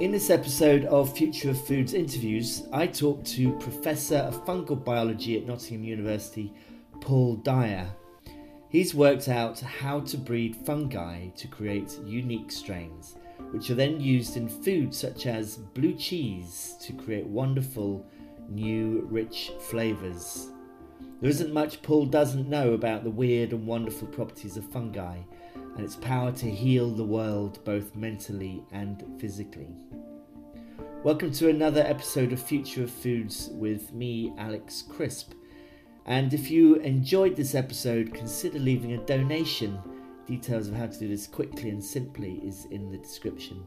In this episode of Future of Foods interviews, I talked to Professor of Fungal Biology at Nottingham University, Paul Dyer. He's worked out how to breed fungi to create unique strains, which are then used in foods such as blue cheese to create wonderful, new, rich flavours. There isn't much Paul doesn't know about the weird and wonderful properties of fungi and its power to heal the world both mentally and physically. Welcome to another episode of Future of Foods with me, Alex Crisp. And if you enjoyed this episode, consider leaving a donation. Details of how to do this quickly and simply is in the description.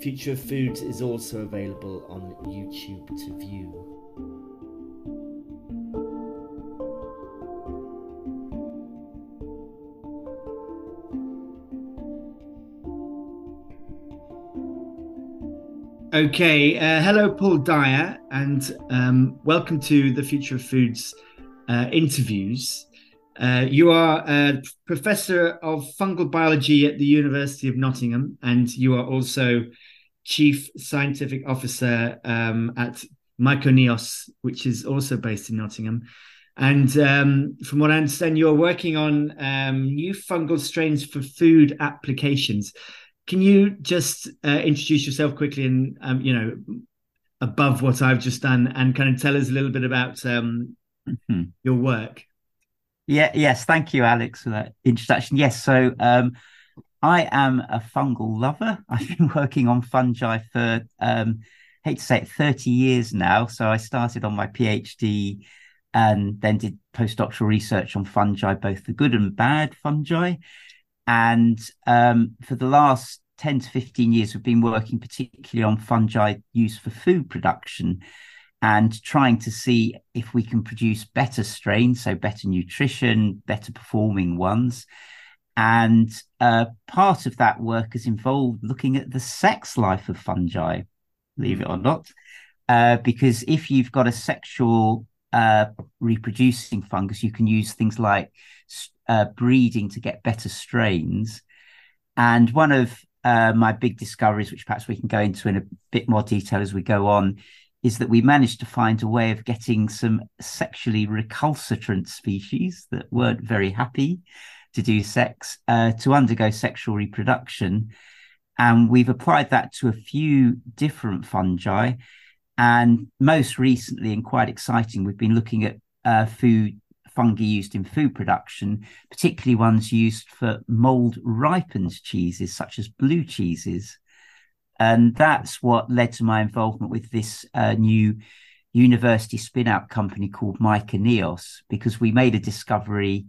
Future of Foods is also available on YouTube to view. Okay, uh, hello, Paul Dyer, and um, welcome to the Future of Foods uh, interviews. Uh, you are a professor of fungal biology at the University of Nottingham, and you are also chief scientific officer um, at Myconeos, which is also based in Nottingham. And um, from what I understand, you're working on um, new fungal strains for food applications. Can you just uh, introduce yourself quickly and, um, you know, above what I've just done and kind of tell us a little bit about um, mm-hmm. your work? Yeah, yes. Thank you, Alex, for that introduction. Yes. So um, I am a fungal lover. I've been working on fungi for, um, I hate to say it, 30 years now. So I started on my PhD and then did postdoctoral research on fungi, both the good and bad fungi. And um, for the last 10 to 15 years, we've been working particularly on fungi used for food production and trying to see if we can produce better strains, so better nutrition, better performing ones. And uh, part of that work has involved looking at the sex life of fungi, believe it or not. Uh, because if you've got a sexual uh, reproducing fungus, you can use things like uh, breeding to get better strains. And one of uh, my big discoveries, which perhaps we can go into in a bit more detail as we go on, is that we managed to find a way of getting some sexually recalcitrant species that weren't very happy to do sex uh, to undergo sexual reproduction. And we've applied that to a few different fungi. And most recently, and quite exciting, we've been looking at uh, food fungi used in food production, particularly ones used for mold ripened cheeses, such as blue cheeses. And that's what led to my involvement with this uh, new university spin out company called Myconeos, because we made a discovery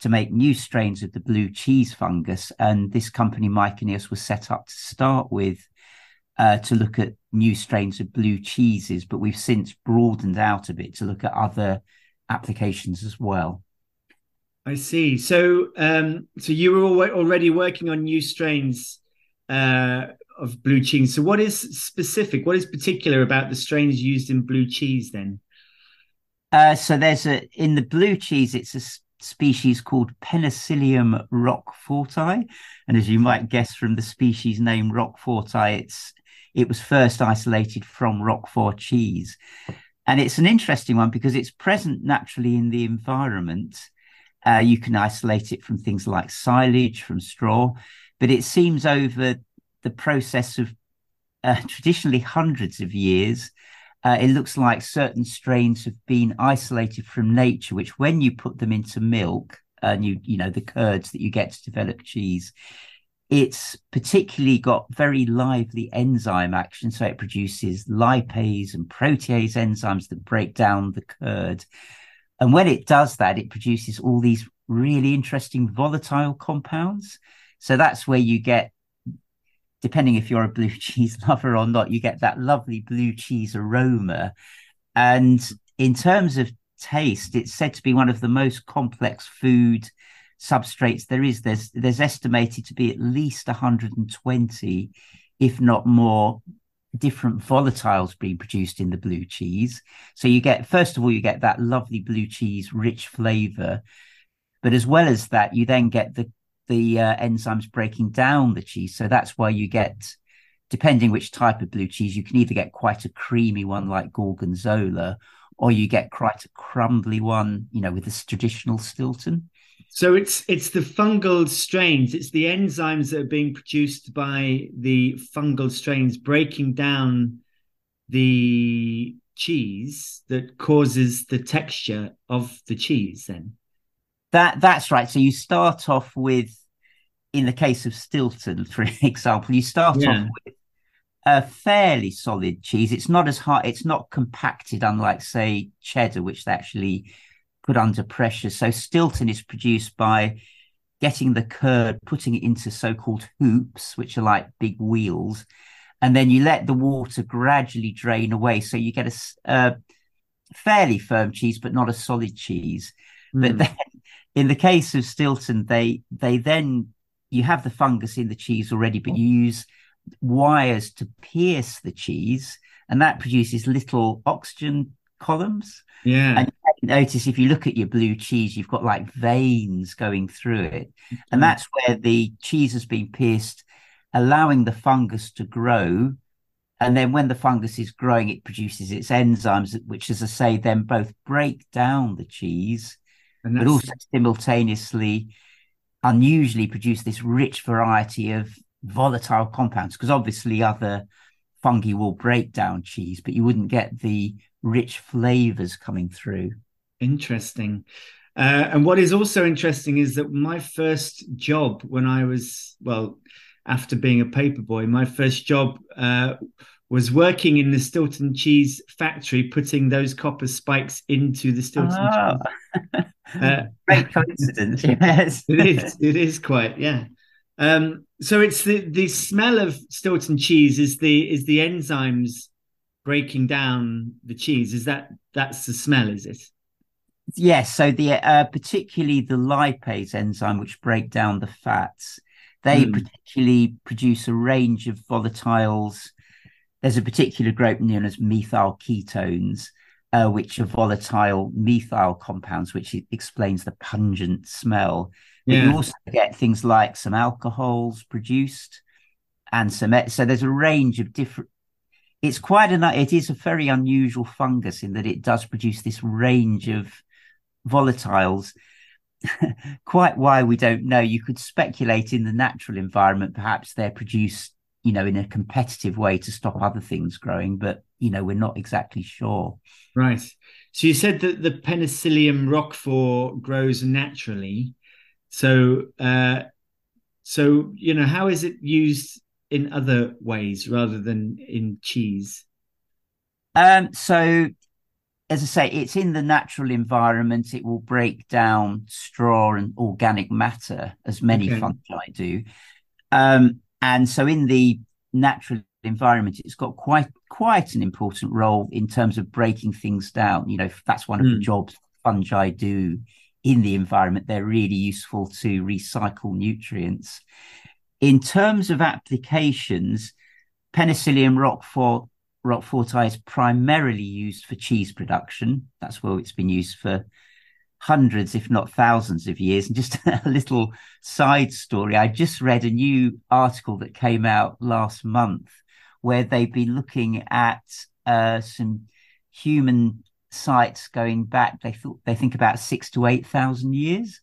to make new strains of the blue cheese fungus. And this company, Myconeos, was set up to start with uh, to look at new strains of blue cheeses, but we've since broadened out a bit to look at other applications as well. I see. So, um, so you were already working on new strains uh, of blue cheese. So, what is specific? What is particular about the strains used in blue cheese then? Uh, so, there's a in the blue cheese, it's a species called Penicillium roqueforti, and as you might guess from the species name roqueforti, it's it was first isolated from Roquefort cheese. And it's an interesting one because it's present naturally in the environment. Uh, you can isolate it from things like silage, from straw, but it seems over the process of uh, traditionally hundreds of years, uh, it looks like certain strains have been isolated from nature, which when you put them into milk, and you you know the curds that you get to develop cheese, it's particularly got very lively enzyme action. So it produces lipase and protease enzymes that break down the curd. And when it does that, it produces all these really interesting volatile compounds. So that's where you get, depending if you're a blue cheese lover or not, you get that lovely blue cheese aroma. And in terms of taste, it's said to be one of the most complex food substrates there is. There's there's estimated to be at least 120 if not more different volatiles being produced in the blue cheese. So you get first of all you get that lovely blue cheese rich flavor but as well as that you then get the the uh, enzymes breaking down the cheese. So that's why you get depending which type of blue cheese, you can either get quite a creamy one like Gorgonzola, or you get quite a crumbly one, you know, with this traditional Stilton. So it's it's the fungal strains, it's the enzymes that are being produced by the fungal strains breaking down the cheese that causes the texture of the cheese then. That that's right. So you start off with in the case of Stilton, for example, you start yeah. off with a fairly solid cheese. It's not as hard, it's not compacted, unlike, say, cheddar, which they actually put under pressure. So Stilton is produced by getting the curd, putting it into so-called hoops, which are like big wheels, and then you let the water gradually drain away. So you get a, a fairly firm cheese, but not a solid cheese. Mm. But hmm. then, in the case of Stilton, they they then you have the fungus in the cheese already, but you use wires to pierce the cheese, and that produces little oxygen columns. Yeah. And notice if you look at your blue cheese, you've got like veins going through it. Mm-hmm. And that's where the cheese has been pierced, allowing the fungus to grow. And then when the fungus is growing, it produces its enzymes, which, as I say, then both break down the cheese, but also simultaneously, unusually produce this rich variety of volatile compounds. Because obviously, other fungi will break down cheese, but you wouldn't get the rich flavors coming through. Interesting. Uh, and what is also interesting is that my first job when I was, well, after being a paperboy, my first job uh, was working in the Stilton cheese factory, putting those copper spikes into the Stilton oh. cheese. Uh, Great coincidence, yes. it is. It is quite, yeah. Um, so it's the the smell of Stilton cheese is the is the enzymes breaking down the cheese. Is that that's the smell? Is it? Yes. So the uh, particularly the lipase enzyme, which break down the fats, they mm. particularly produce a range of volatiles. There's a particular group known as methyl ketones, uh, which are volatile methyl compounds, which explains the pungent smell. But yeah. you also get things like some alcohols produced and some. So there's a range of different it's quite an it is a very unusual fungus in that it does produce this range of volatiles. Quite why we don't know. You could speculate in the natural environment perhaps they're produced you know in a competitive way to stop other things growing but you know we're not exactly sure. Right. So you said that the penicillium roquefort grows naturally. So uh so you know how is it used in other ways rather than in cheese? Um, so, as I say, it's in the natural environment. It will break down straw and organic matter, as many okay. fungi do. Um, and so, in the natural environment, it's got quite quite an important role in terms of breaking things down. You know, that's one of mm. the hmm. jobs fungi do in the environment. They're really useful to recycle nutrients. In terms of applications, Penicillium roquefort, roqueforti is primarily used for cheese production. That's where it's been used for hundreds, if not thousands of years. And just a little side story I just read a new article that came out last month where they've been looking at uh, some human sites going back, they thought they think about six to eight thousand years.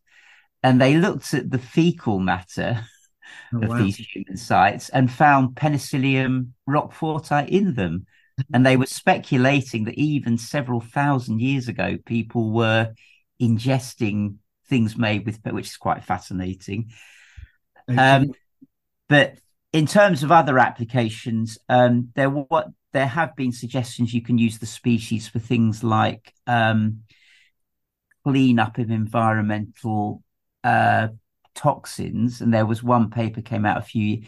And they looked at the fecal matter oh, of wow. these human sites and found Penicillium roqueforti in them. and they were speculating that even several thousand years ago, people were ingesting things made with, which is quite fascinating. Um, but in terms of other applications, um, there what there have been suggestions you can use the species for things like um, cleanup of environmental uh, toxins, and there was one paper came out a few.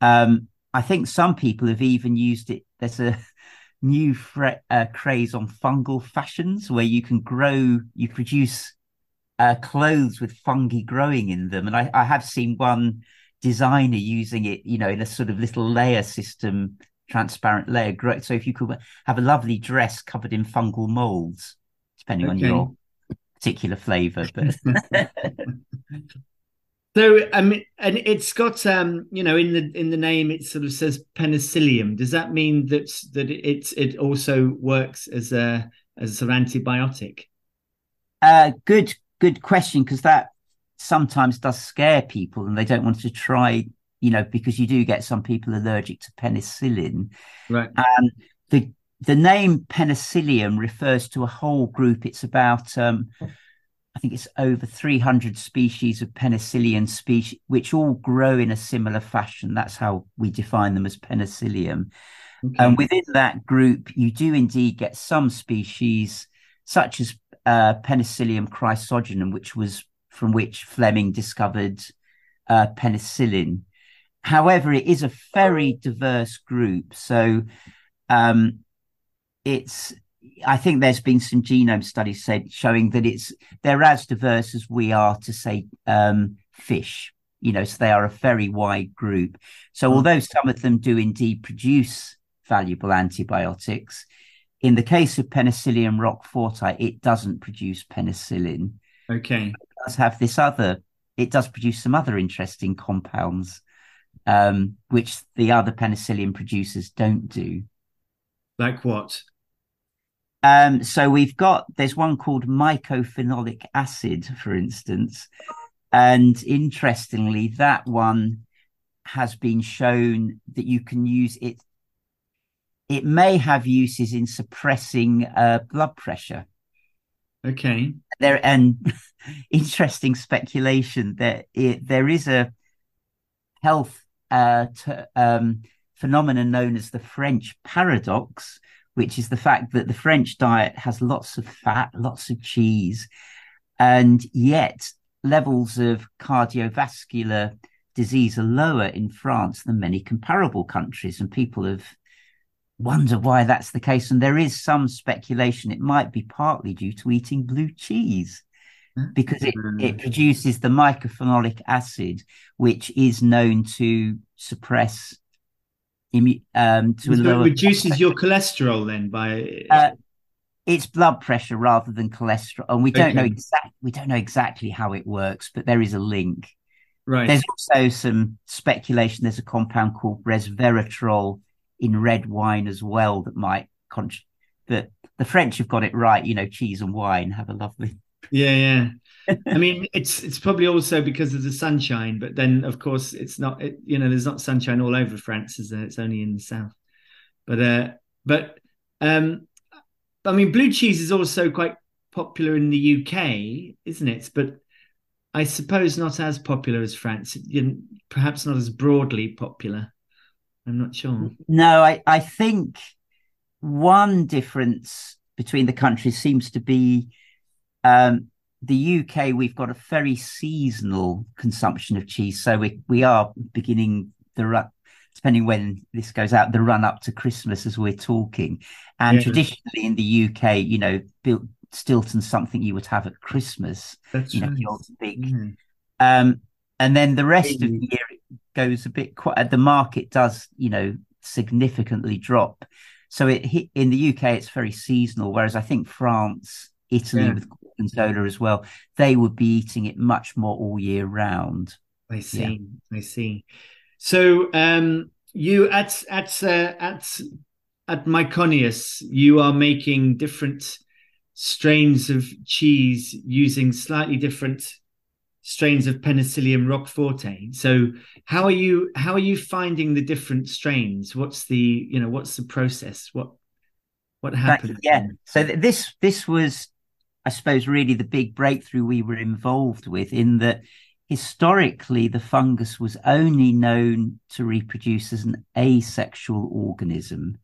Um, I think some people have even used it. There's a new fre- uh, craze on fungal fashions where you can grow, you produce uh, clothes with fungi growing in them, and I, I have seen one designer using it, you know, in a sort of little layer system, transparent layer. Great. So if you could have a lovely dress covered in fungal molds, depending okay. on your particular flavor, but So I mean, and it's got um, you know, in the in the name it sort of says penicillium. Does that mean that that it it also works as a as an antibiotic? Uh, good good question because that sometimes does scare people and they don't want to try you know because you do get some people allergic to penicillin right and the the name penicillium refers to a whole group it's about um, i think it's over 300 species of penicillium species which all grow in a similar fashion that's how we define them as penicillium okay. and within that group you do indeed get some species such as uh, Penicillium chrysogenum, which was from which Fleming discovered uh, penicillin. However, it is a very diverse group. So um, it's I think there's been some genome studies said showing that it's they're as diverse as we are to say um, fish. You know, so they are a very wide group. So hmm. although some of them do indeed produce valuable antibiotics, in the case of Penicillium roqueforti, it doesn't produce penicillin. Okay. It does have this other, it does produce some other interesting compounds, um, which the other penicillin producers don't do. Like what? Um, so we've got, there's one called mycophenolic acid, for instance. And interestingly, that one has been shown that you can use it it may have uses in suppressing uh, blood pressure. Okay. There and interesting speculation that it, there is a health uh, t- um, phenomenon known as the French paradox, which is the fact that the French diet has lots of fat, lots of cheese, and yet levels of cardiovascular disease are lower in France than many comparable countries, and people have wonder why that's the case. And there is some speculation it might be partly due to eating blue cheese because it, it hmm. produces the mycophenolic acid, which is known to suppress um to so it reduces your cholesterol then by uh, it's blood pressure rather than cholesterol and we don't okay. know exactly we don't know exactly how it works but there is a link right there's also some speculation there's a compound called resveratrol in red wine as well that might con- that the French have got it right. You know, cheese and wine have a lovely. Yeah, yeah. I mean, it's it's probably also because of the sunshine, but then of course it's not. It, you know, there's not sunshine all over France, is there? It's only in the south. But uh, but um, I mean, blue cheese is also quite popular in the UK, isn't it? But I suppose not as popular as France. Perhaps not as broadly popular. I'm not sure. No, I, I think one difference between the countries seems to be um, the UK. We've got a very seasonal consumption of cheese, so we we are beginning the run, depending when this goes out, the run up to Christmas as we're talking. And yeah. traditionally in the UK, you know, built Stilton's something you would have at Christmas. That's you know, your big. Mm. Um, and then the rest of the year it goes a bit quite the market does you know significantly drop so it in the uk it's very seasonal whereas i think france italy yeah. with gorgonzola as well they would be eating it much more all year round i see yeah. i see so um you at at uh, at at Myconeos you are making different strains of cheese using slightly different strains of Penicillium roqueforti. So how are you how are you finding the different strains? What's the you know what's the process? What what happened? yeah. So this this was I suppose really the big breakthrough we were involved with in that historically the fungus was only known to reproduce as an asexual organism.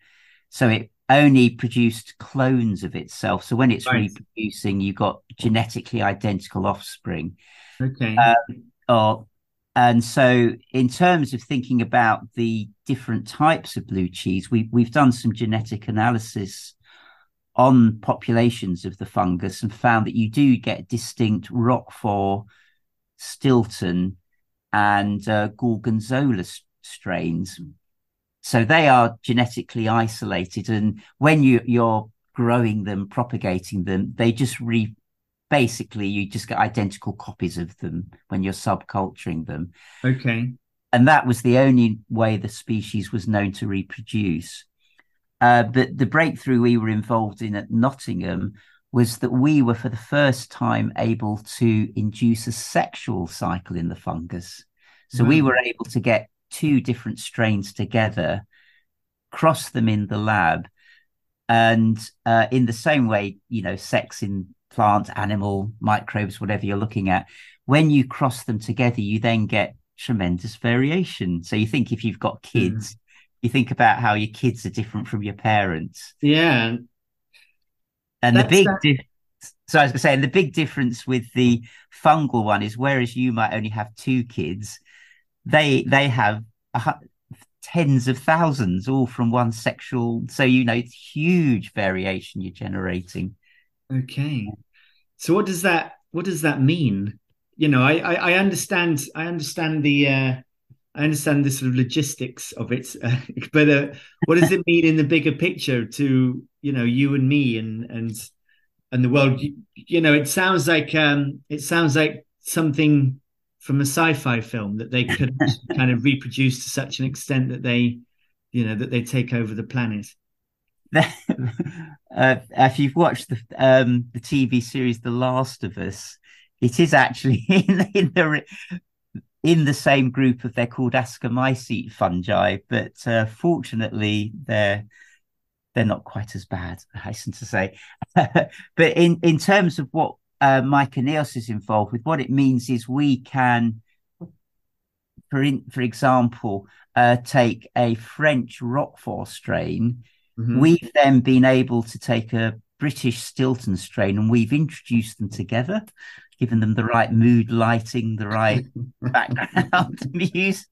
So it only produced clones of itself. So when it's right. reproducing, you got genetically identical offspring. Okay. Um, or, and so, in terms of thinking about the different types of blue cheese, we, we've done some genetic analysis on populations of the fungus and found that you do get distinct Roquefort, Stilton, and uh, Gorgonzola strains. So they are genetically isolated, and when you, you're growing them, propagating them, they just re basically you just get identical copies of them when you're subculturing them. Okay. And that was the only way the species was known to reproduce. Uh, but the breakthrough we were involved in at Nottingham was that we were for the first time able to induce a sexual cycle in the fungus. So wow. we were able to get two different strains together, cross them in the lab, and uh, in the same way, you know, sex in plant, animal, microbes, whatever you're looking at, when you cross them together, you then get tremendous variation. So you think if you've got hmm. kids, mm. You think about how your kids are different from your parents. Yeah. And That's the big that... so I was saying the big difference with the fungal one is whereas you might only have two kids, they they have a, tens of thousands all from one sexual so you know it's huge variation you're generating okay so what does that what does that mean you know i i, I understand i understand the uh I understand the sort of logistics of it, uh, but uh, what does it mean in the bigger picture to you know you and me and and and the world? You, you know, it sounds like um, it sounds like something from a sci-fi film that they could kind of reproduce to such an extent that they, you know, that they take over the planet. uh, if you've watched the um, the TV series The Last of Us, it is actually in, in the in the same group of they're called ascomycete fungi, but uh, fortunately they're they're not quite as bad. I hasten to say, but in in terms of what uh, Myconeos is involved with. What it means is we can, for in, for example, uh, take a French Roquefort strain. Mm-hmm. We've then been able to take a British Stilton strain and we've introduced them together, given them the right mood lighting, the right background music,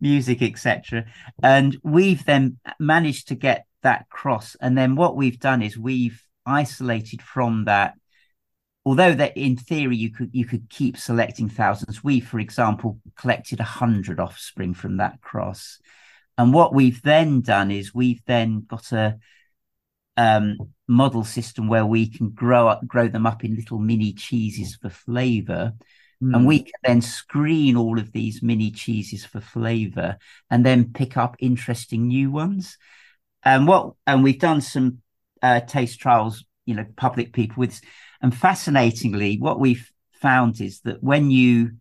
music, etc. And we've then managed to get that cross. And then what we've done is we've isolated from that although that in theory you could you could keep selecting thousands we for example collected a 100 offspring from that cross and what we've then done is we've then got a um, model system where we can grow up grow them up in little mini cheeses for flavor mm. and hmm. we can then screen all of these mini cheeses for flavor and then pick up interesting new ones and what and we've done some uh, taste trials you know public people with and fascinatingly, what we've found is that when you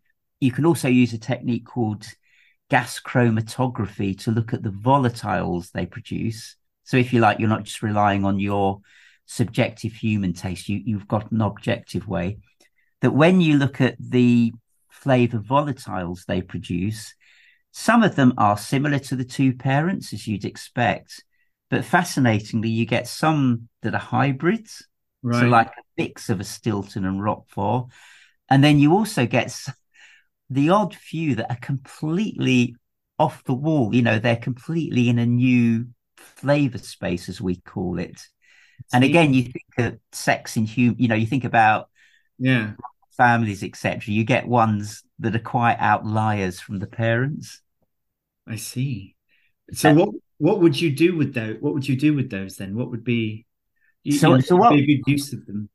you can also use a technique called gas chromatography to look at the volatiles they produce. So if you like, you're not just relying on your subjective human taste, you, you've got an objective way that when you look at the flavor volatiles they produce, some of them are similar to the two parents, as you'd expect. But fascinatingly, you get some that are hybrids. Right. So, like a mix of a Stilton and Roquefort. And then you also get the odd few that are completely off the wall. You know, they're completely in a new flavor space, as we call it. And again, you think of sex in human, you know, you think about yeah families, etc. You get ones that are quite outliers from the parents. I see. So what what would you do with those? What would you do with those then? What would be you, so, you know, so what, good use of them?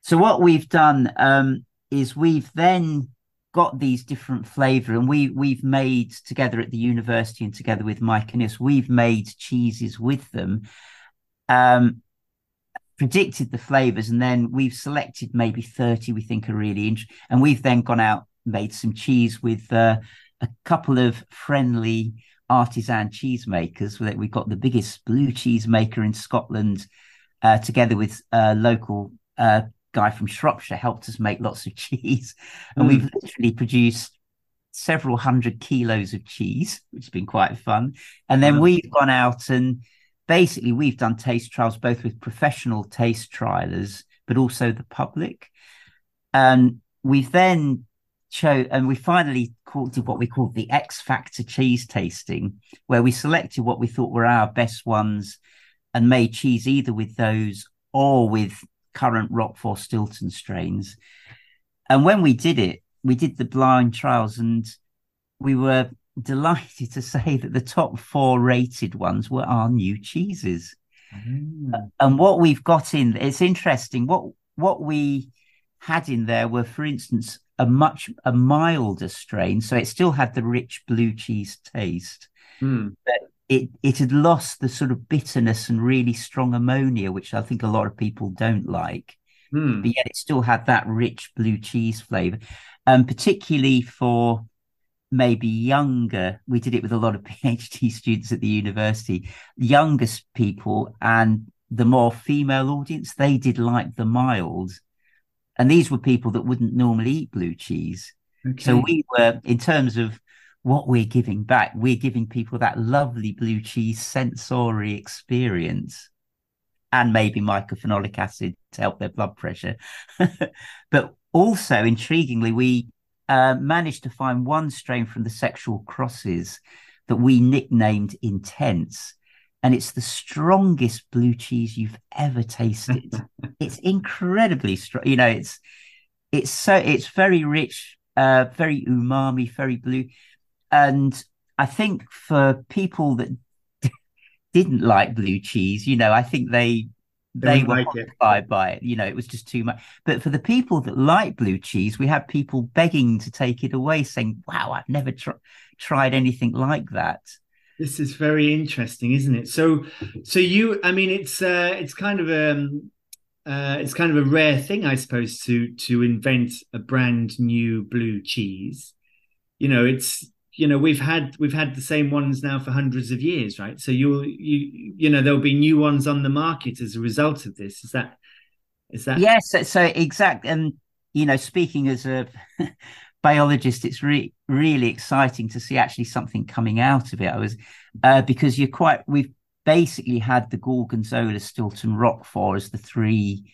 So what we've done um, is we've then got these different flavor and we we've made together at the university and together with Myconeos, we've made cheeses with them. Um, predicted the flavors and then we've selected maybe 30 we think are really interesting and we've then gone out made some cheese with uh, a couple of friendly artisan cheesemakers we've got the biggest blue cheese maker in scotland uh, together with a local uh, guy from Shropshire, helped us make lots of cheese. And mm. we've literally produced several hundred kilos of cheese, which has been quite fun. And then mm. we've gone out and basically we've done taste trials both with professional taste trialers, but also the public. And we've then chose, and we finally called, did what we called the X Factor cheese tasting, where we selected what we thought were our best ones and made cheese either with those or with current Roquefort Stilton strains. And when we did it, we did the blind trials and we were delighted to say that the top four rated ones were our new cheeses. Mm. And what we've got in, it's interesting. What what we had in there were, for instance, a much a milder strain, so it still had the rich blue cheese taste, mm. but it it had lost the sort of bitterness and really strong ammonia, which I think a lot of people don't like. Mm. But yet it still had that rich blue cheese flavor, and um, particularly for maybe younger. We did it with a lot of PhD students at the university, youngest people, and the more female audience. They did like the mild, and these were people that wouldn't normally eat blue cheese. Okay. So we were, in terms of what we're giving back, we're giving people that lovely blue cheese sensory experience and maybe mycophenolic acid to help their blood pressure. but also, intriguingly, we uh, managed to find one strain from the sexual crosses that we nicknamed Intense. And it's the strongest blue cheese you've ever tasted. it's incredibly strong. You know, it's it's so it's very rich, uh, very umami, very blue. And I think for people that didn't like blue cheese, you know, I think they they, were like horrified by it. You know, it was just too much. But for the people that like blue cheese, we had people begging to take it away, saying, "Wow, I've never tr- tried anything like that." This is very interesting, isn't it? So, so you, I mean, it's uh, it's kind of um, uh, it's kind of a rare thing, I suppose, to to invent a brand new blue cheese. You know, it's you know we've had we've had the same ones now for hundreds of years right? So you'll you you know there'll be new ones on the market as a result of this. Is that is that? Yes so, so exact and you know speaking as a biologist it's re- really exciting to see actually something coming out of it. I was uh, because you're quite we've basically had the gorgonzola stilton roquefort as the three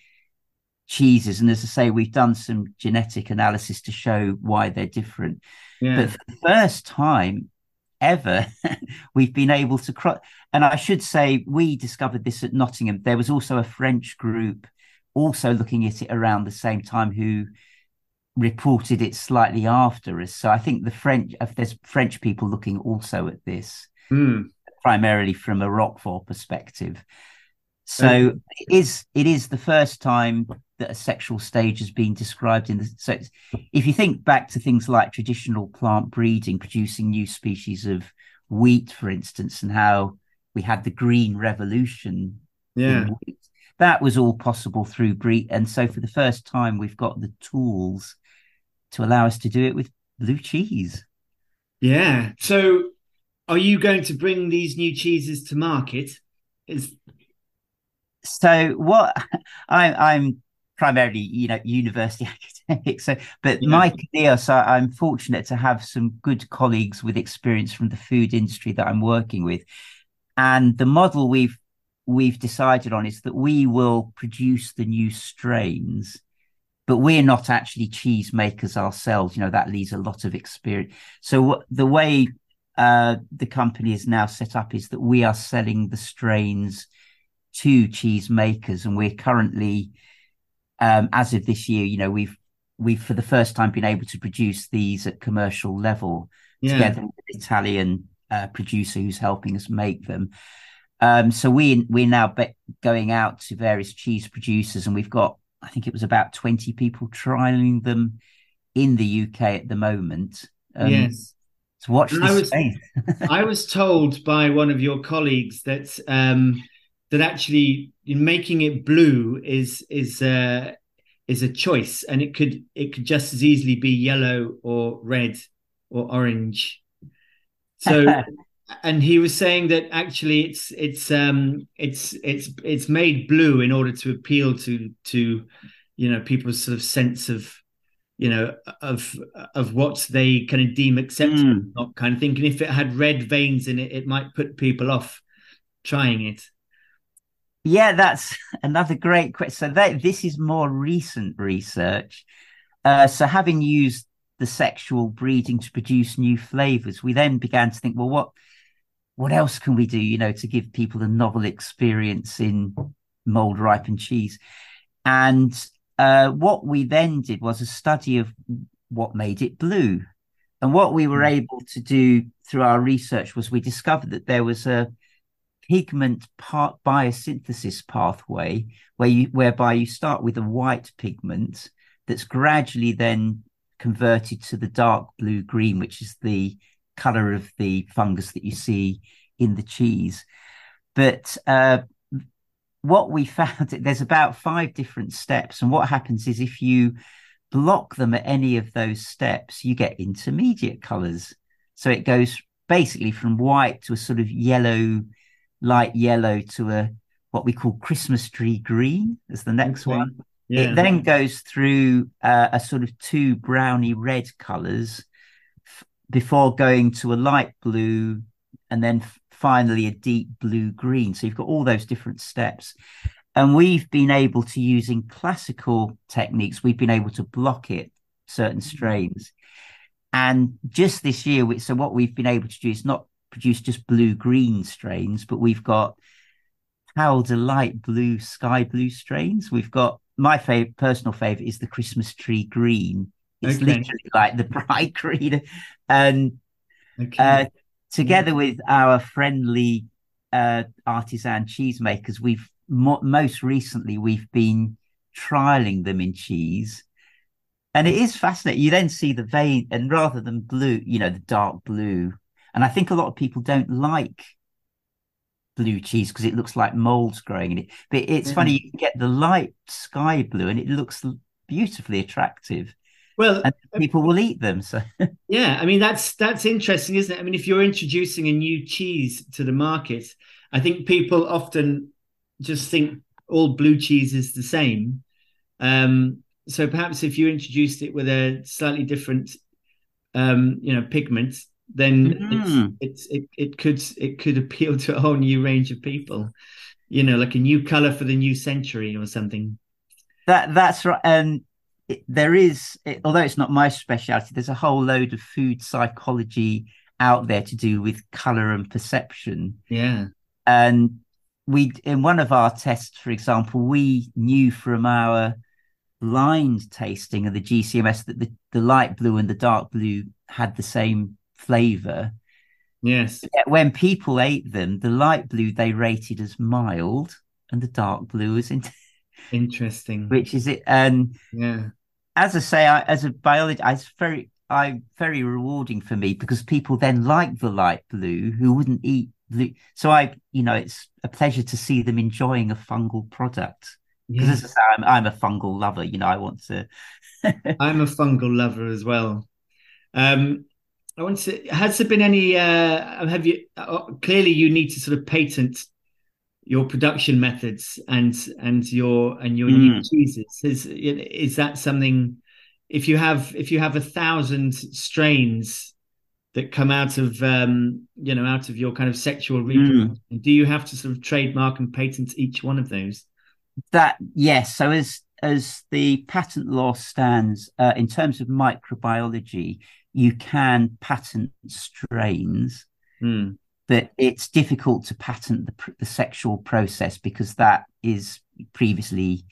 cheeses. And as i say we've done some genetic analysis to show why they're different yeah. But for the first time ever, we've been able to cross. And I should say, we discovered this at Nottingham. There was also a French group also looking at it around the same time who reported it slightly after us. So I think the French, if there's French people looking also at this, mm. primarily from a Roquefort perspective. So it is it is the first time that a sexual stage has been described in the so if you think back to things like traditional plant breeding producing new species of wheat for instance and how we had the green revolution yeah. that was all possible through breed. And so for the first time we've got the tools to allow us to do it with blue cheese. Yeah. So are you going to bring these new cheeses to market? Is so what I, i'm primarily, you know, university academics. So, but yeah. my career, so I'm fortunate to have some good colleagues with experience from the food industry that I'm working with, and the model we've we've decided on is that we will produce the new strains but we're not actually cheese makers ourselves you know that leaves a lot of experience so the way uh, the company is now set up is that we are selling the strains to cheese makers and we're currently um, as of this year, you know, we've we've for the first time been able to produce these at commercial level yeah. together with an Italian uh, producer who's helping us make them. Um, so we we're now be- going out to various cheese producers, and we've got I think it was about twenty people trialing them in the UK at the moment. Um, yes. To watch this I was. I was told by one of your colleagues that um, that actually making it blue is is uh, is a choice, and it could it could just as easily be yellow or red or orange. So, and he was saying that actually it's it's um it's it's it's made blue in order to appeal to to you know people's sort of sense of you know of of what they kind of deem acceptable mm. not kind of thinking if it had red veins in it it might put people off trying it yeah, that's another great question. So that this is more recent research. Uh, so having used the sexual breeding to produce new flavors, we then began to think, well, what what else can we do, you know, to give people a novel experience in mold ripened cheese? And uh, what we then did was a study of what made it blue. And what we were hmm. able to do through our research was we discovered that there was a pigment part biosynthesis pathway where you whereby you start with a white pigment that's gradually then converted to the dark blue green, which is the color of the fungus that you see in the cheese. But uh, what we found, there's about five different steps. And what happens is if you block them at any of those steps, you get intermediate colors. So it goes basically from white to a sort of yellow, light yellow to a what we call Christmas tree green is the next okay. one. Yeah. It then goes through uh, a sort of two browny red colors f- before going to a light blue and then f- finally a deep blue green. So you've got all those different steps. And we've been able to, using classical techniques, we've been able to block it, certain mm-hmm. strains. And just this year, so what we've been able to do is not produce just blue green strains, but we've got powder light blue, sky blue strains. We've got my favorite, personal favorite is the Christmas tree green. It's okay. literally like the bright green, and okay. uh, together with our friendly uh, artisan cheesemakers, we've mo- most recently we've been trialing them in cheese, and it is fascinating. You then see the vein, and rather than blue, you know, the dark blue, and I think a lot of people don't like blue cheese because it looks like molds growing in it. But it's mm-hmm. funny, you get the light sky blue and it looks beautifully attractive. Well, and people will eat them. So yeah, I mean that's that's interesting, isn't it? I mean, if you're introducing a new cheese to the market, I think people often just think all blue cheese is the same. Um, so perhaps if you introduced it with a slightly different, um, you know, pigment, then mm. it's, it's it it could it could appeal to a whole new range of people. You know, like a new color for the new century or something. That that's right. And it, there is, it, although it's not my specialty, there's a whole load of food psychology out there to do with color and perception. Yeah. And we, in one of our tests, for example, we knew from our blind tasting of the GCMS that the, the light blue and the dark blue had the same flavor. Yes. When people ate them, the light blue they rated as mild, and the dark blue was in- interesting. Which is it? And yeah, as I say, I, as a biologist, it's very, I very rewarding for me because people then like the light blue who wouldn't eat blue. So I, you know, it's a pleasure to see them enjoying a fungal product. Because yes. as I say, I'm, I'm a fungal lover. You know, I want to. I'm a fungal lover as well. Um, I want to. Has there been any? Uh, have you? Uh, clearly, you need to sort of patent your production methods and and your and your mm. new cheeses. Is is that something? If you have if you have a thousand strains that come out of um, you know out of your kind of sexual reproduction, mm. do you have to sort of trademark and patent each one of those? That yes. So as as the patent law stands, uh, in terms of microbiology, you can patent strains, mm. but it's difficult to patent the, the sexual process because that is previously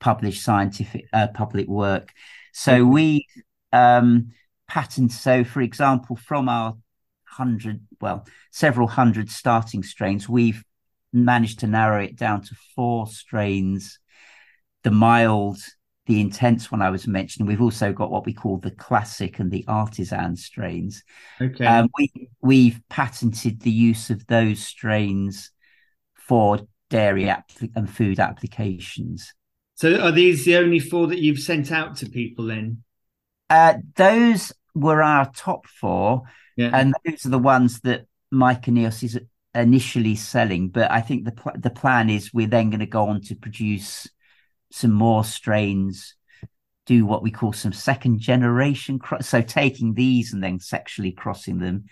published scientific uh, public work. So mm. we um, patent. So, for example, from our hundred, well, several hundred starting strains, we've managed to narrow it down to four strains: the mild, the intense one I was mentioning. We've also got what we call the classic and the artisan strains. Okay. Um, we we've patented the use of those strains for dairy and food applications. So are these the only four that you've sent out to people then? Uh, those were our top four, yeah. and those are the ones that Mike and Myconeos is initially selling. But I think the pl- the plan is we're then going to go on to produce some more strains do what we call some second generation cross so taking these and then sexually crossing them.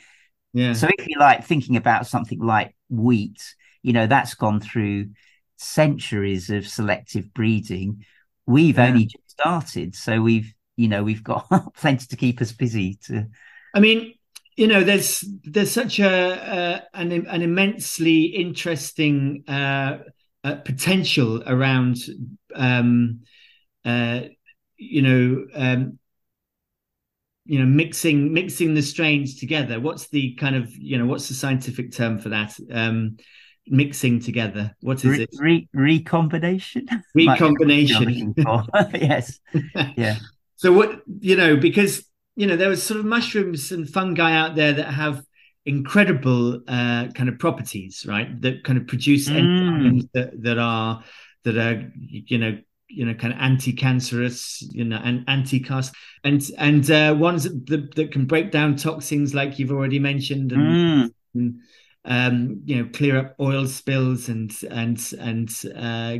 Yeah. So if you like thinking about something like wheat you know that's gone through centuries of selective breeding. We've yeah. only just started so we've you know we've got plenty to keep us busy to i mean you know there's there's such a, a an, an immensely interesting uh uh, potential around um, uh, you know um, you know mixing mixing the strains together what's the kind of you know what's the scientific term for that um, mixing together? What is re, it? Re, recombination. Recombination. yes. Yeah. So what you know, because you know there are sort of mushrooms and fungi out there that have incredible uh, kind of properties, right? That kind of produce Mm. that, that are that are you know you know kind of anti-cancerous you know and anti-cast and and uh, ones that, that can break down toxins like you've already mentioned and, Mm. and um you know clear up oil spills and and and uh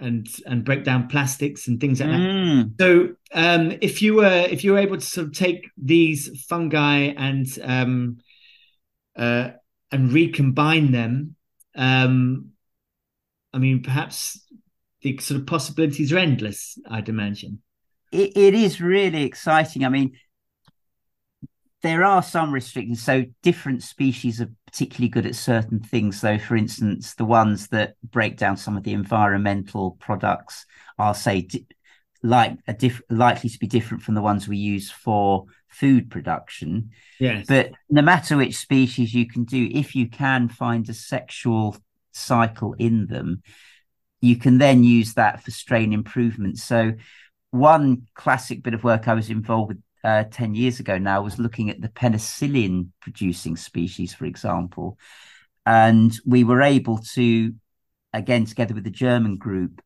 and and break down plastics and things like that Mm. so um if you were if you were able to sort of take these fungi and um uh and recombine them um i mean perhaps the sort of possibilities are endless i'd imagine It, it is really exciting. I mean, there are some restrictions. So different species are particularly good at certain things. So, for instance, the ones that break down some of the environmental products are, say, di- like a diff- likely to be different from the ones we use for food production. yes But no matter which species you can do, if you can find a sexual cycle in them, you can then use that for strain improvement. So, one classic bit of work I was involved with uh, 10 years ago now was looking at the penicillin producing species, for example. And we were able to, again, together with the German group,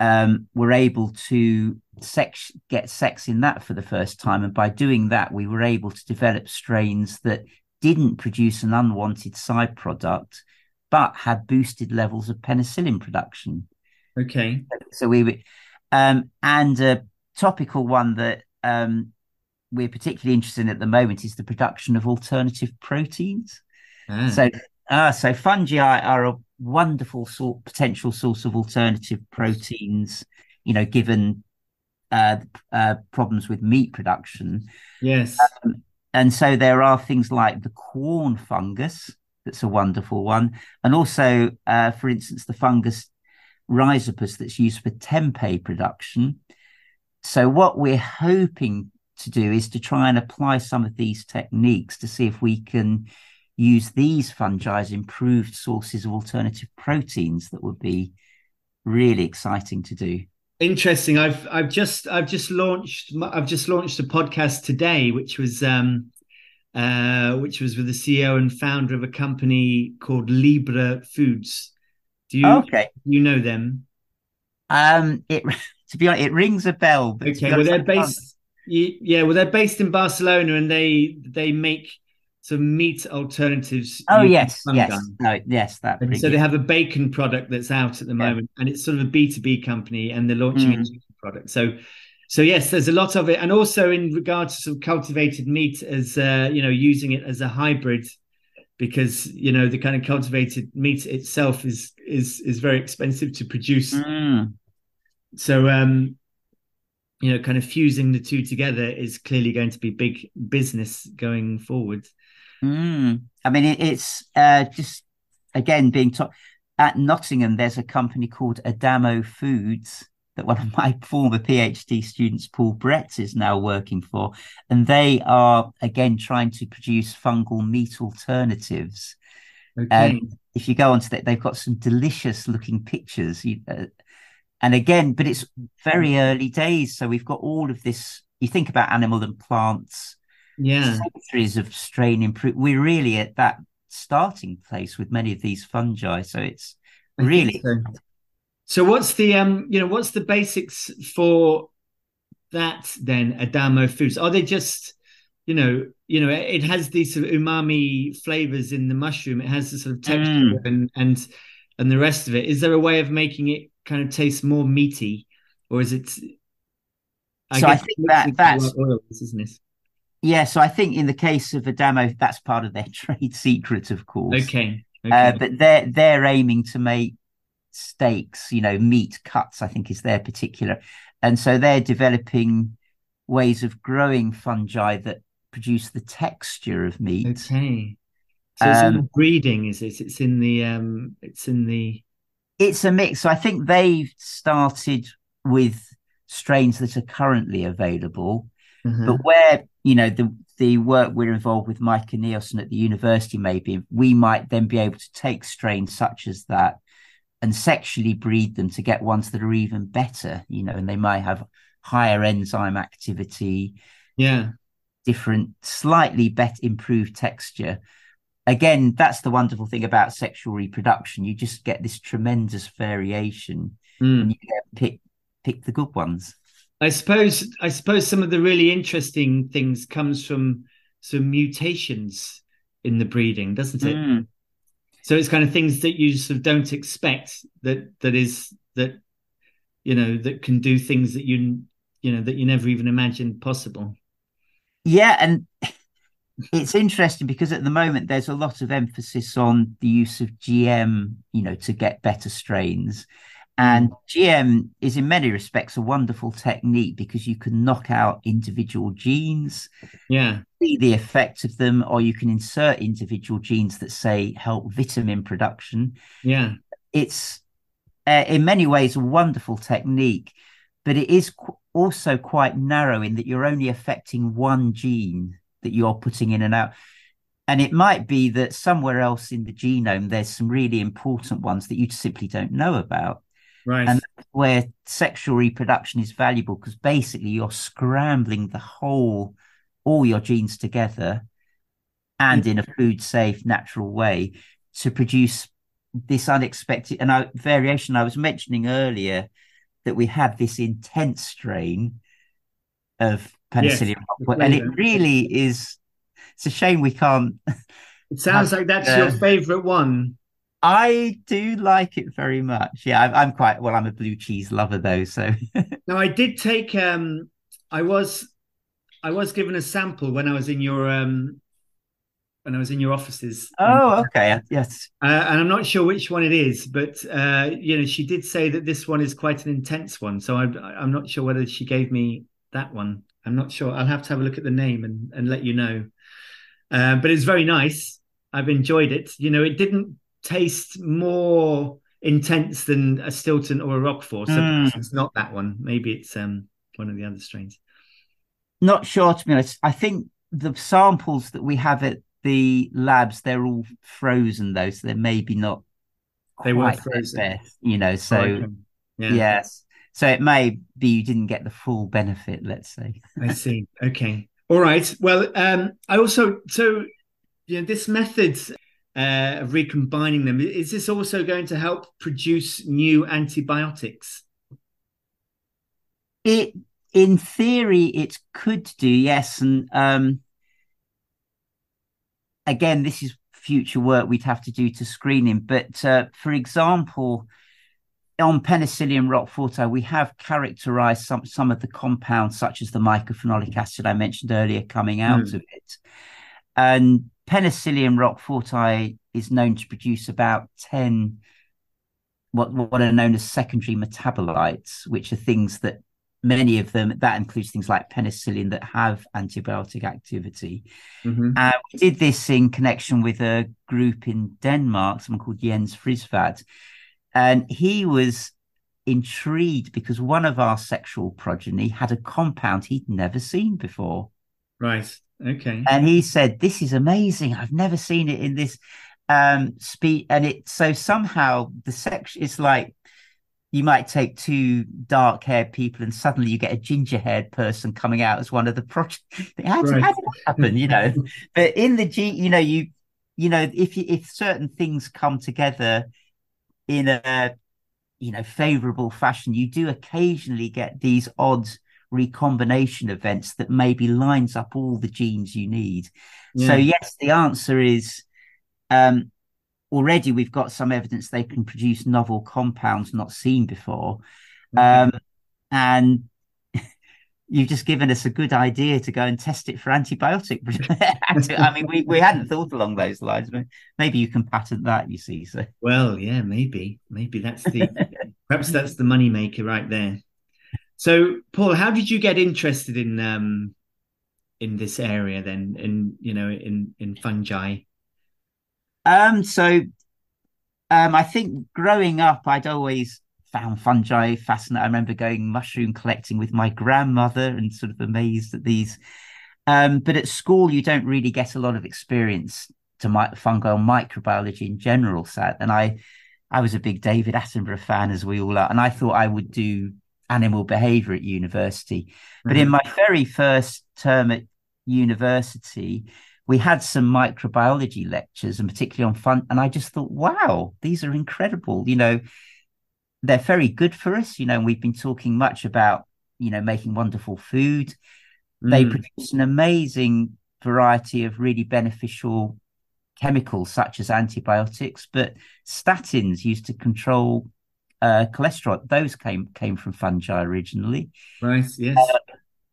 um, were able to sex, get sex in that for the first time. And by doing that, we were able to develop strains that didn't produce an unwanted side product, but had boosted levels of penicillin production. okay So we um, and a topical one that um, we're particularly interested in at the moment is the production of alternative proteins. Ah, So, uh, so fungi are a wonderful sort potential source of alternative proteins. You know, given uh, uh, problems with meat production, yes and so there are things like the Quorn fungus. That's a wonderful one, and also, uh, for instance, the fungus rhizopus that's used for tempeh production. So, what we're hoping to do is to try and apply some of these techniques to see if we can use these fungi as improved sources of alternative proteins that would be really exciting to do. Interesting i've i've just i've just launched i've just launched a podcast today which was um uh which was with the ceo and founder of a company called Libre foods do you Okay. you know them Um, it to be honest, it rings a bell. Okay well they're based yeah well they're based in barcelona and they they make some meat alternatives Oh yes, yes, no, yes. That so they have a bacon product that's out at the Yeah. moment, and it's sort of a B two B company, and they're launching a Mm. chicken product. So, so yes, there's a lot of it, and also in regards to sort of cultivated meat, as uh, you know, using it as a hybrid, because you know the kind of cultivated meat itself is is is very expensive to produce. Mm. So, um, you know, kind of fusing the two together is clearly going to be big business going forward. Mm. I mean, it, it's uh, just again being taught at Nottingham. There's a company called Adamo Foods that one of my former PhD students, Paul Brett, is now working for, and they are again trying to produce fungal meat alternatives. Okay. And if you go onto that, they've got some delicious looking pictures. You, uh, and again, but it's very early days, so we've got all of this. You think about animal and plants yeah. centuries of strain improve. We're really at that starting place with many of these fungi. So it's really so. So what's the um you know what's the basics for that then Adamo foods? Are they just you know you know it has these sort of umami flavors in the mushroom. It has the sort of texture Mm. and and and the rest of it. Is there a way of making it kind of taste more meaty, or is it? So I think that- that's- oils, isn't it? Yeah. So I think in the case of Adamo, that's part of their trade secret, of course. Okay. Okay. Uh, but they're they're aiming to make steaks, you know, meat cuts. I think is their particular, and so they're developing ways of growing fungi that produce the texture of meat. okay. So it's in um, the breeding, is it? It's in the um. It's in the it's a mix. So I think they've started with strains that are currently available, Uh-huh. But where, you know, the the work we're involved with Mike and Nielsen at the university maybe, we might then be able to take strains such as that and sexually breed them to get ones that are even better, you know, and they might have higher enzyme activity. Yeah. Different, slightly better improved texture. Again, that's the wonderful thing about sexual reproduction. You just get this tremendous variation mm. and you pick pick the good ones. I suppose I suppose some of the really interesting things comes from some mutations in the breeding, doesn't it? Mm. So it's kind of things that you sort of don't expect that that is that you know that can do things that you you know that you never even imagined possible. Yeah, and it's interesting because at the moment there's a lot of emphasis on the use of GM, you know, to get better strains. And GM is in many respects a wonderful technique because you can knock out individual genes, yeah, see the effect of them, or you can insert individual genes that say help vitamin production. Yeah, it's uh, in many ways a wonderful technique, but it is qu- also quite narrow in that you're only affecting one gene that you're putting in and out. And it might be that somewhere else in the genome, there's some really important ones that you simply don't know about. Right. And where sexual reproduction is valuable because basically you're scrambling the whole, all your genes together and in a food safe, natural way to produce this unexpected and I, variation. I was mentioning earlier that we have this intense strain of penicillium yes, and it really is. It's a shame we can't. It sounds like that's uh, your favorite one. I do like it very much. Yeah, I'm, I'm, quite well. I'm a blue cheese lover though, so. now I did take. um I was, I was given a sample when I was in your um when I was in your offices. Oh, okay. Yes. Uh, and I'm not sure which one it is, but uh, you know, she did say that this one is quite an intense one. So I'm I'm not sure whether she gave me that one. I'm not sure. I'll have to have a look at the name and and let you know. Uh, but it's very nice. I've enjoyed it. You know, it didn't taste more intense than a Stilton or a Roquefort. So mm. it's not that one. Maybe it's um, one of the other strains. Not sure to be honest. I think the samples that we have at the labs, they're all frozen though, so they're maybe not they were frozen. Best, you know, so yeah. yes. So it may be you didn't get the full benefit, let's say. I see. Okay. All right. Well, um, I also so you know this method uh, of recombining them. Is this also going to help produce new antibiotics? It, in theory, it could do, yes. And um, again, this is future work we'd have to do to screening. But uh, for example, on Penicillium roqueforti, we have characterized some, some of the compounds, such as the mycophenolic acid I mentioned earlier, coming out mm. of it. And Penicillium roqueforti is known to produce about 10 what, what are known as secondary metabolites, which are things that many of them, that includes things like penicillin that have antibiotic activity. Mm-hmm. Uh, we did this in connection with a group in Denmark, someone called Jens Frisvad. And he was intrigued because one of our sexual progeny had a compound he'd never seen before. Right. Okay. And he said, This is amazing. I've never seen it in this um speed. And it so somehow the sex is like you might take two dark haired people and suddenly you get a ginger haired person coming out as one of the projects. How, right. how did that happen? You know, but in the G, you know, you, you know, if you, if certain things come together in a, you know, favorable fashion, you do occasionally get these odd recombination events that maybe lines up all the genes you need. Yeah. So yes, the answer is um, already we've got some evidence they can produce novel compounds not seen before. Um, and you've just given us a good idea to go and test it for antibiotic. I mean, we, we hadn't thought along those lines. But maybe you can patent that. You see, so well, yeah, maybe, maybe that's the perhaps that's the money maker right there. So, Paul, how did you get interested in um, in this area then? In you know, in in fungi. Um. So, um, I think growing up, I'd always found fungi fascinating. I remember going mushroom collecting with my grandmother and sort of amazed at these. Um, but at school, you don't really get a lot of experience to my, fungal microbiology in general, Sad. And I, I was a big David Attenborough fan, as we all are, and I thought I would do animal behavior at university. Mm-hmm. But in mm-hmm. my very first term at university, we had some microbiology lectures and particularly on fun. And I just thought, wow, these are incredible. You know, they're very good for us. You know, we've been talking much about, you know, making wonderful food. Mm. They produce an amazing variety of really beneficial chemicals such as antibiotics, but statins used to control uh, cholesterol. Those came came from fungi originally. Right. Yes. Uh,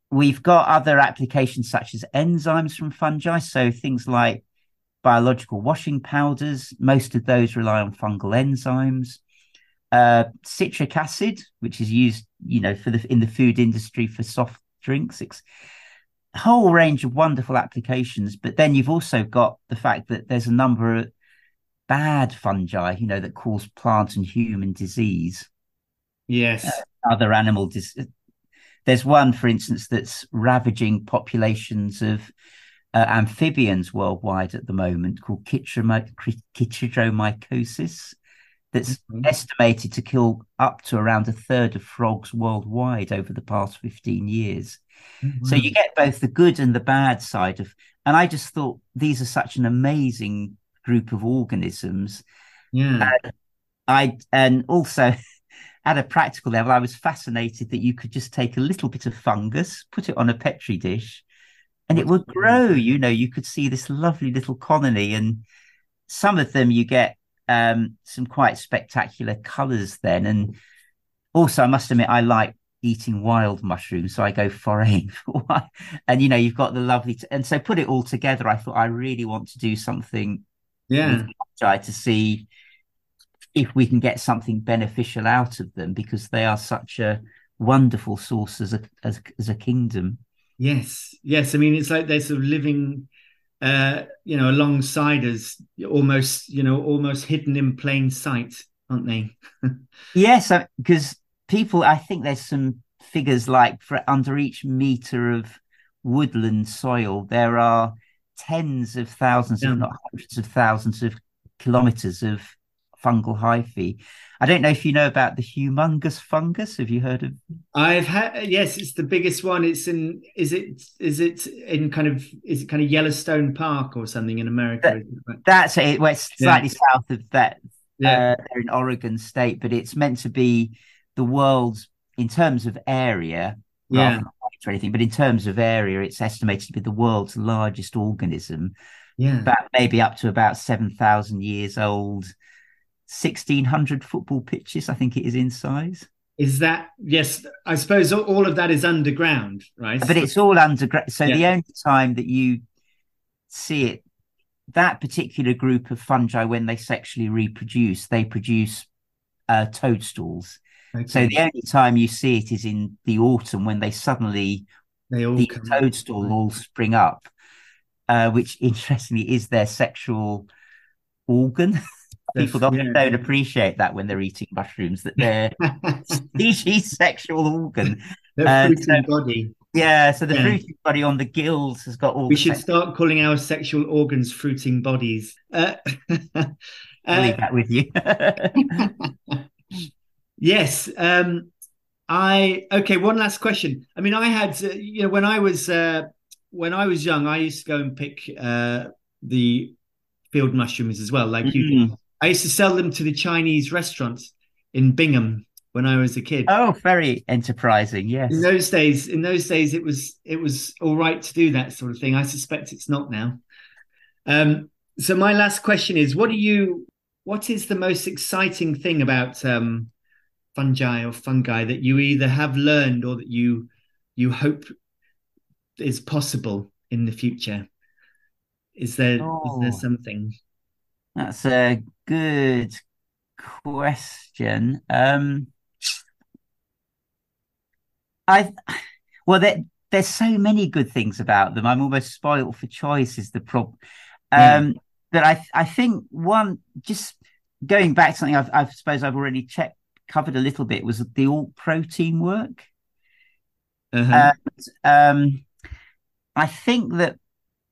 we've got other applications such as enzymes from fungi. So things like biological washing powders. Most of those rely on fungal enzymes. Uh, citric acid, which is used, you know, for the in the food industry for soft drinks. It's a whole range of wonderful applications. But then you've also got the fact that there's a number of bad fungi, you know, that cause plant and human disease. Yes. Uh, other animal dis- there's one, for instance, that's ravaging populations of uh, amphibians worldwide at the moment called chytridiomycosis that's mm-hmm. estimated to kill up to around a third of frogs worldwide over the past 15 years. Mm-hmm. So you get both the good and the bad side of, and I just thought these are such an amazing group of organisms. Yeah. And I and also at a practical level, I was fascinated that you could just take a little bit of fungus, put it on a petri dish, and it would grow. You know, you could see this lovely little colony, and some of them you get um, some quite spectacular colors then. And also, I must admit, I like eating wild mushrooms, so I go foraying for one. And you know, you've got the lovely, t- and so put it all together. I thought I really want to do something yeah. try to see if we can get something beneficial out of them because they are such a wonderful source as a as, as a kingdom. Yes yes. I mean it's like they're sort of living uh you know alongside us almost you know almost hidden in plain sight aren't they? Yes because uh, people i think there's some figures like for under each meter of woodland soil there are tens of thousands, yeah. if not hundreds of thousands of kilometers of fungal hyphae. I don't know if you know about the humongous fungus. Have you heard of? I've had yes, it's the biggest one. It's in is it is it in kind of is it kind of Yellowstone Park or something in America? That, that's it. Well, it's slightly yeah. south of that. Yeah, uh, in Oregon State, but it's meant to be the world's in terms of area. Yeah or anything, but in terms of area, it's estimated to be the world's largest organism. Yeah. About maybe up to about 7,000 years old, 1,600 football pitches, I think it is in size. Is that, yes, I suppose all of that is underground, right? But it's all underground. So yeah. the only time that you see it, that particular group of fungi, when they sexually reproduce, they produce uh, toadstools. So the only time you see it is in the autumn when they suddenly they all the toadstool up. all spring up, uh, which interestingly is their sexual organ. People often yeah. don't appreciate that when they're eating mushrooms that their species sexual organ. Their uh, fruiting so, body. Yeah, so the yeah. fruiting body on the gills has got all. We should start calling our sexual organs fruiting bodies. Uh, I'll leave that with you. Yes. Um, I okay. One last question. I mean, I had uh, you know when I was uh, when I was young, I used to go and pick uh, the field mushrooms as well. Like mm-hmm. you, I used to sell them to the Chinese restaurants in Bingham when I was a kid. Oh, very enterprising. Yes. In those days, in those days, it was it was all right to do that sort of thing. I suspect it's not now. Um, so my last question is: What do you? What is the most exciting thing about um, fungi or fungi that you either have learned or that you you hope is possible in the future? Is there oh, is there oh. something? That's a good question. Um, I well, there, there's so many good things about them. I'm almost spoiled for choice. Is the problem? Um, yeah. But I I think one just going back to something I've, I suppose I've already checked covered a little bit was the alt protein work. Uh-huh. um, I think that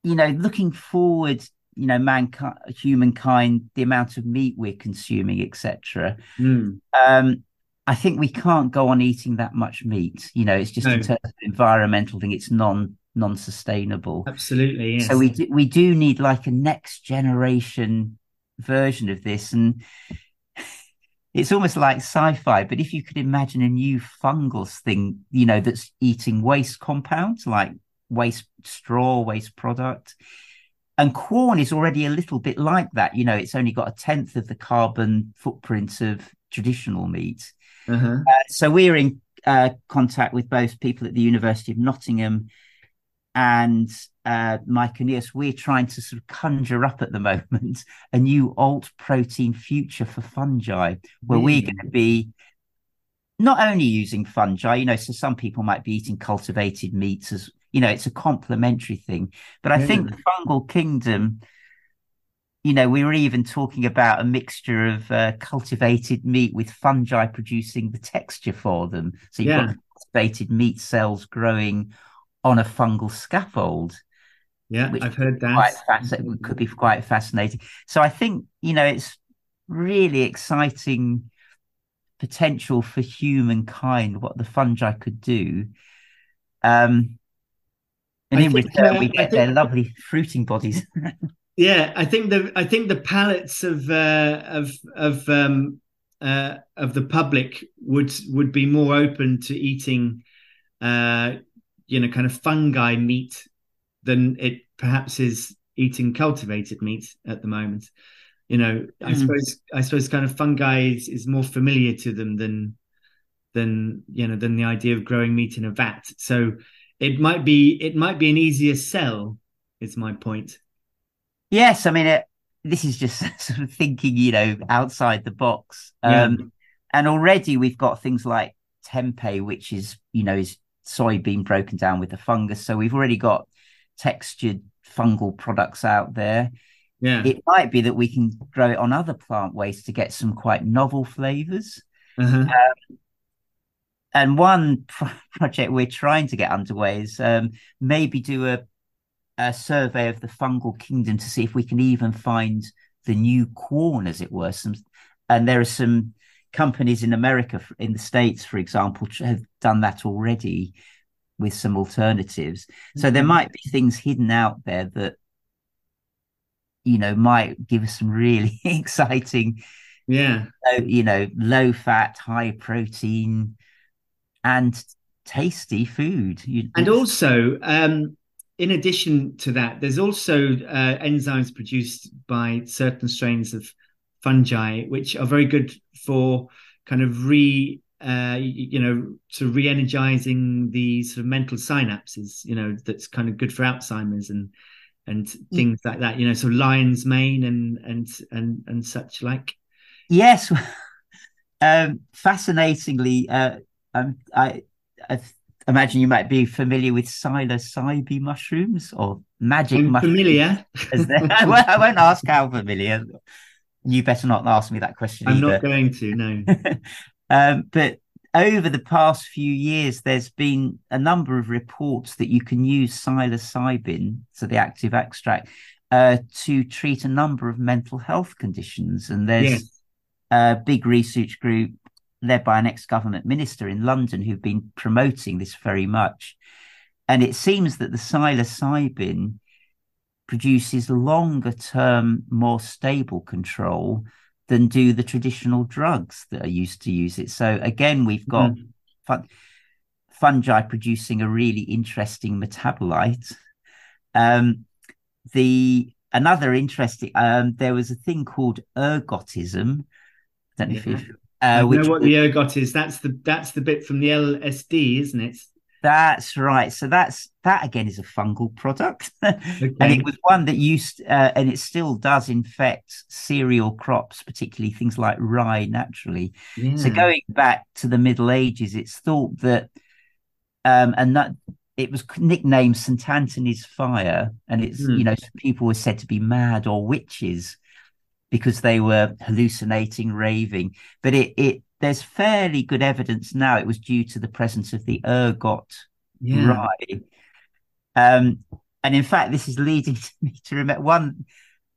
you know, looking forward, you know, mankind, humankind, the amount of meat we're consuming, etc. Mm. Um, I think we can't go on eating that much meat. You know, it's just no. a environmental thing. It's non non-sustainable. Absolutely. Yes. So we do, we do need like a next generation version of this, and it's almost like sci-fi. But if you could imagine a new fungus thing, you know, that's eating waste compounds like waste straw, waste product. And Quorn is already a little bit like that. You know, it's only got a tenth of the carbon footprint of traditional meat. Uh-huh. Uh, so we're in uh, contact with both people at the University of Nottingham and uh, Myconeos. We're trying to sort of conjure up at the moment a new alt protein future for fungi, where we're going to be not only using fungi, you know, so some people might be eating cultivated meats as you know, it's a complementary thing. But I yeah. think the fungal kingdom, you know, we were even talking about a mixture of uh, cultivated meat with fungi producing the texture for them. So you've yeah. got cultivated meat cells growing on a fungal scaffold. Yeah, I've heard that. Fascinating, could be quite fascinating. So I think you know it's really exciting potential for humankind what the fungi could do. Um, and I in think, return, uh, we get think, their lovely fruiting bodies. yeah, I think the I think the palates of uh, of of um, uh, of the public would would be more open to eating, uh, you know, kind of fungi meat than it perhaps is eating cultivated meat at the moment. You know, mm. I suppose I suppose kind of fungi is, is more familiar to them than than you know than the idea of growing meat in a vat. So it might be it might be an easier sell. Is my point. Yes, I mean it, this is just sort of thinking, you know, outside the box. Yeah. Um, and already we've got things like tempeh, which is you know is soybean broken down with the fungus. So we've already got textured fungal products out there. Yeah, it might be that we can grow it on other plant waste to get some quite novel flavors. Uh-huh. Um, and one pro- project we're trying to get underway is um, maybe do a, a survey of the fungal kingdom to see if we can even find the new Quorn, as it were. Some, and there are some companies in America, in the States, for example, have done that already with some alternatives. Mm-hmm. So there mm-hmm. might be things hidden out there that, you know, might give us some really exciting, yeah, you know, low fat, high protein and tasty food. You, and also, um, in addition to that, there's also uh, enzymes produced by certain strains of fungi, which are very good for kind of re, uh, you know, to re-energizing the sort of mental synapses. You know, that's kind of good for Alzheimer's and and mm. things like that. You know, so lion's mane and and and and such like. Yes. um, fascinatingly, uh, um, I, I imagine you might be familiar with psilocybe mushrooms or magic I'm mushrooms. Familiar. I, won't, I won't ask how familiar. You better not ask me that question. I'm either. not going to. No. um, but over the past few years, there's been a number of reports that you can use psilocybin, so the active extract, uh, to treat a number of mental health conditions. And there's yes. a big research group led by an ex-government minister in London who've been promoting this very much. And it seems that the psilocybin produces longer term, more stable control than do the traditional drugs that are used to use it. So again, we've got mm. fun- fungi producing a really interesting metabolite. Um, the another interesting um, there was a thing called ergotism. I don't know yeah. if you've uh, know what the ergot is. That's the that's the bit from the LSD, isn't it? That's right. So that's that again is a fungal product, okay. and it was one that used, uh, and it still does infect cereal crops, particularly things like rye, naturally. Yeah. So going back to the Middle Ages, it's thought that, um, and that it was nicknamed St Anthony's fire, and it's mm. you know people were said to be mad or witches because they were hallucinating, raving. But it it there's fairly good evidence now it was due to the presence of the ergot yeah. rye. Um, and in fact, this is leading me to remember one.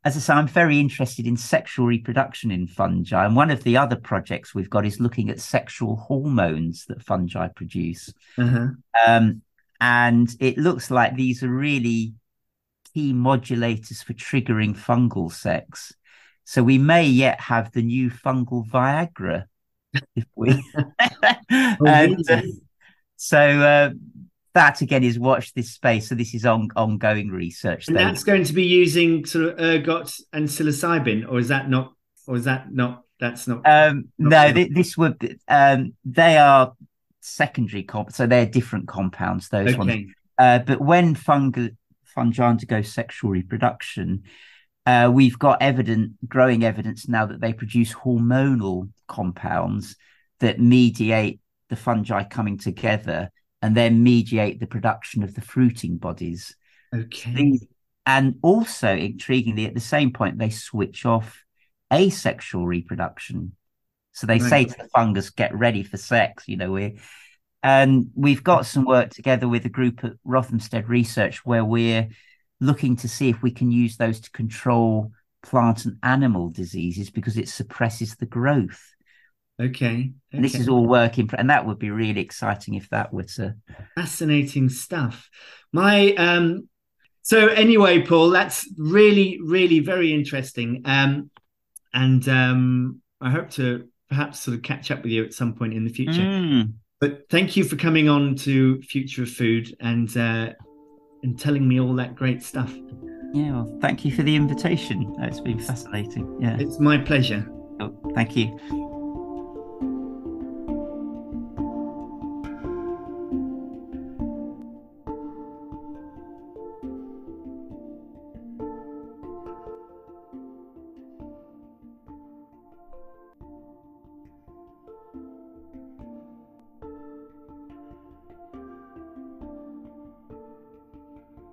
As I say, I'm very interested in sexual reproduction in fungi, and one of the other projects we've got is looking at sexual hormones that fungi produce. Uh-huh. Um, and it looks like these are really key modulators for triggering fungal sex. So we may yet have the new fungal Viagra if we. and, uh, so uh, that again is watch this space. So this is on ongoing research. And that's going to be using sort of ergot and psilocybin, or is that not? Or is that not? That's not. Um, not no, this would. Um, they are secondary comp, so they're different compounds. Those okay. ones. Uh, but when fungi fungi undergo sexual reproduction, uh, we've got evident, growing evidence now that they produce hormonal compounds that mediate the fungi coming together and then mediate the production of the fruiting bodies. Okay. and also, intriguingly, at the same point, they switch off asexual reproduction. So they right. say to the fungus, "Get ready for sex." You know, we and we've got some work together with a group at Rothamsted Research where we're looking to see if we can use those to control plant and animal diseases because it suppresses the growth. Okay. okay. And this is all working, and that would be really exciting if that were to. Fascinating stuff. My um. So anyway, Paul, that's really, really very interesting. Um, and um, I hope to perhaps sort of catch up with you at some point in the future. Mm. But thank you for coming on to Future of Food and uh, and telling me all that great stuff. Yeah, well, thank you for the invitation. It's been fascinating. Yeah, it's my pleasure. Oh, thank you.